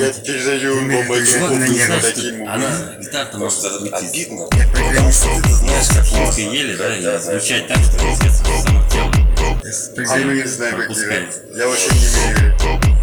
Я теперь даю бомбу эту таким Она гитар-то может обидно. Знаешь, как финка ели, да, и звучать так, что пиздец само тело. А мы не знаем, как Я вообще не умею.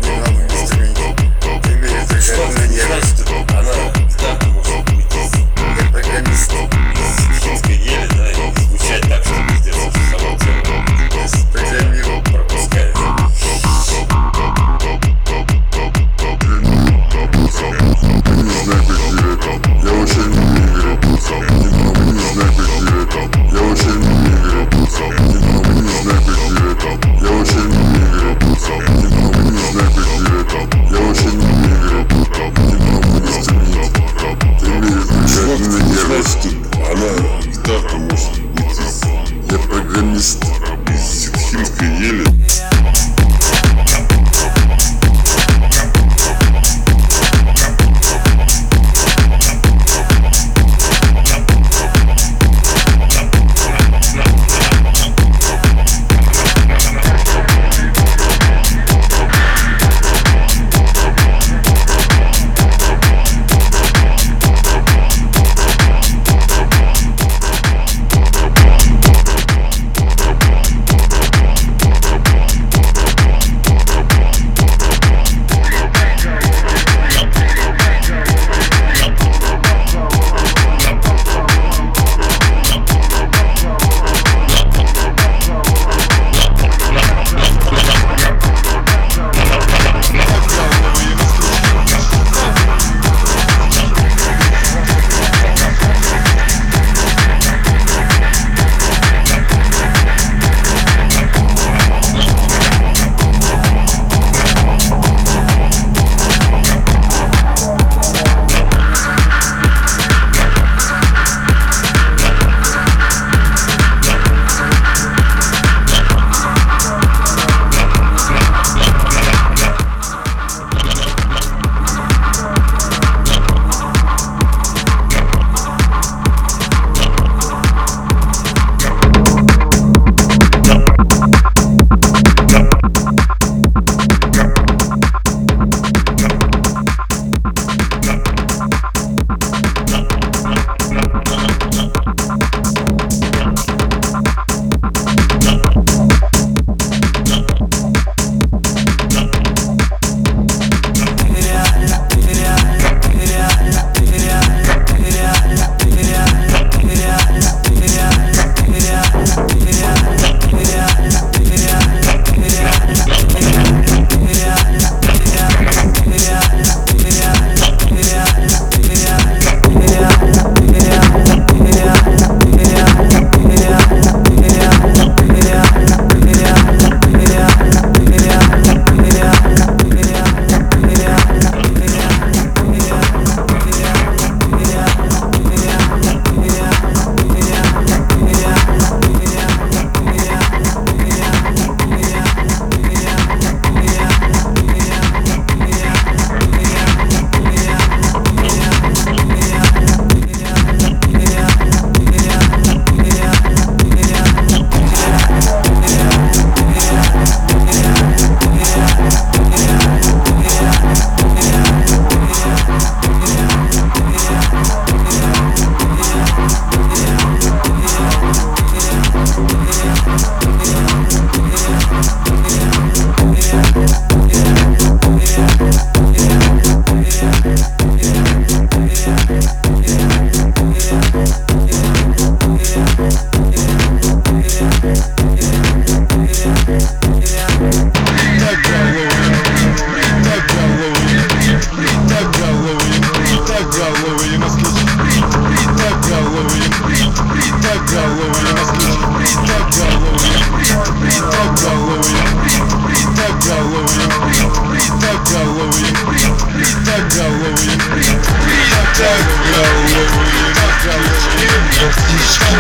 Batiski, Batiski,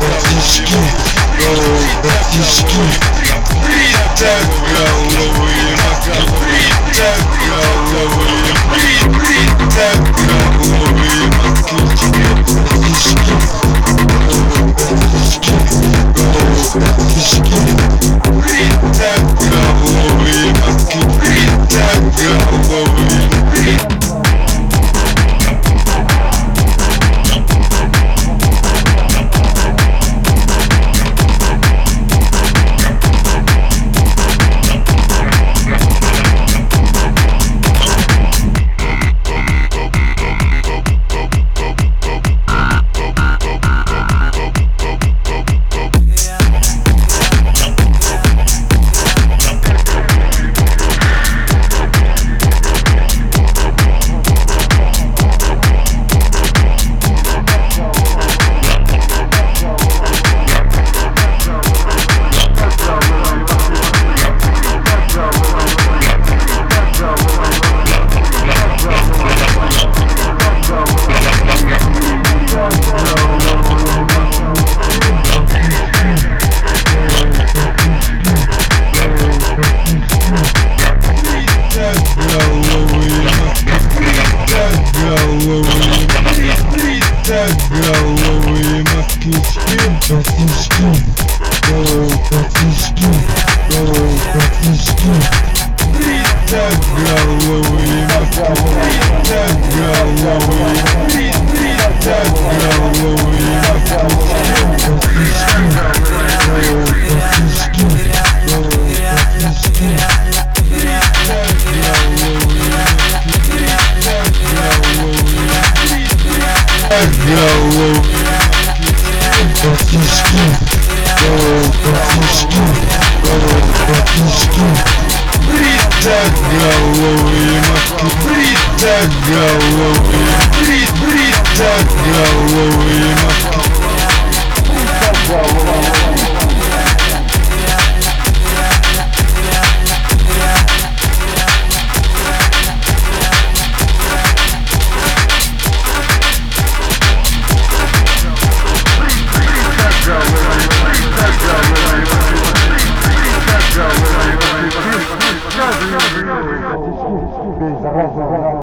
Batiski, Batiski, москвички, головые москвички, головые москвички. Бритоголовые москвички, бритоголовые, бритоголовые Hello.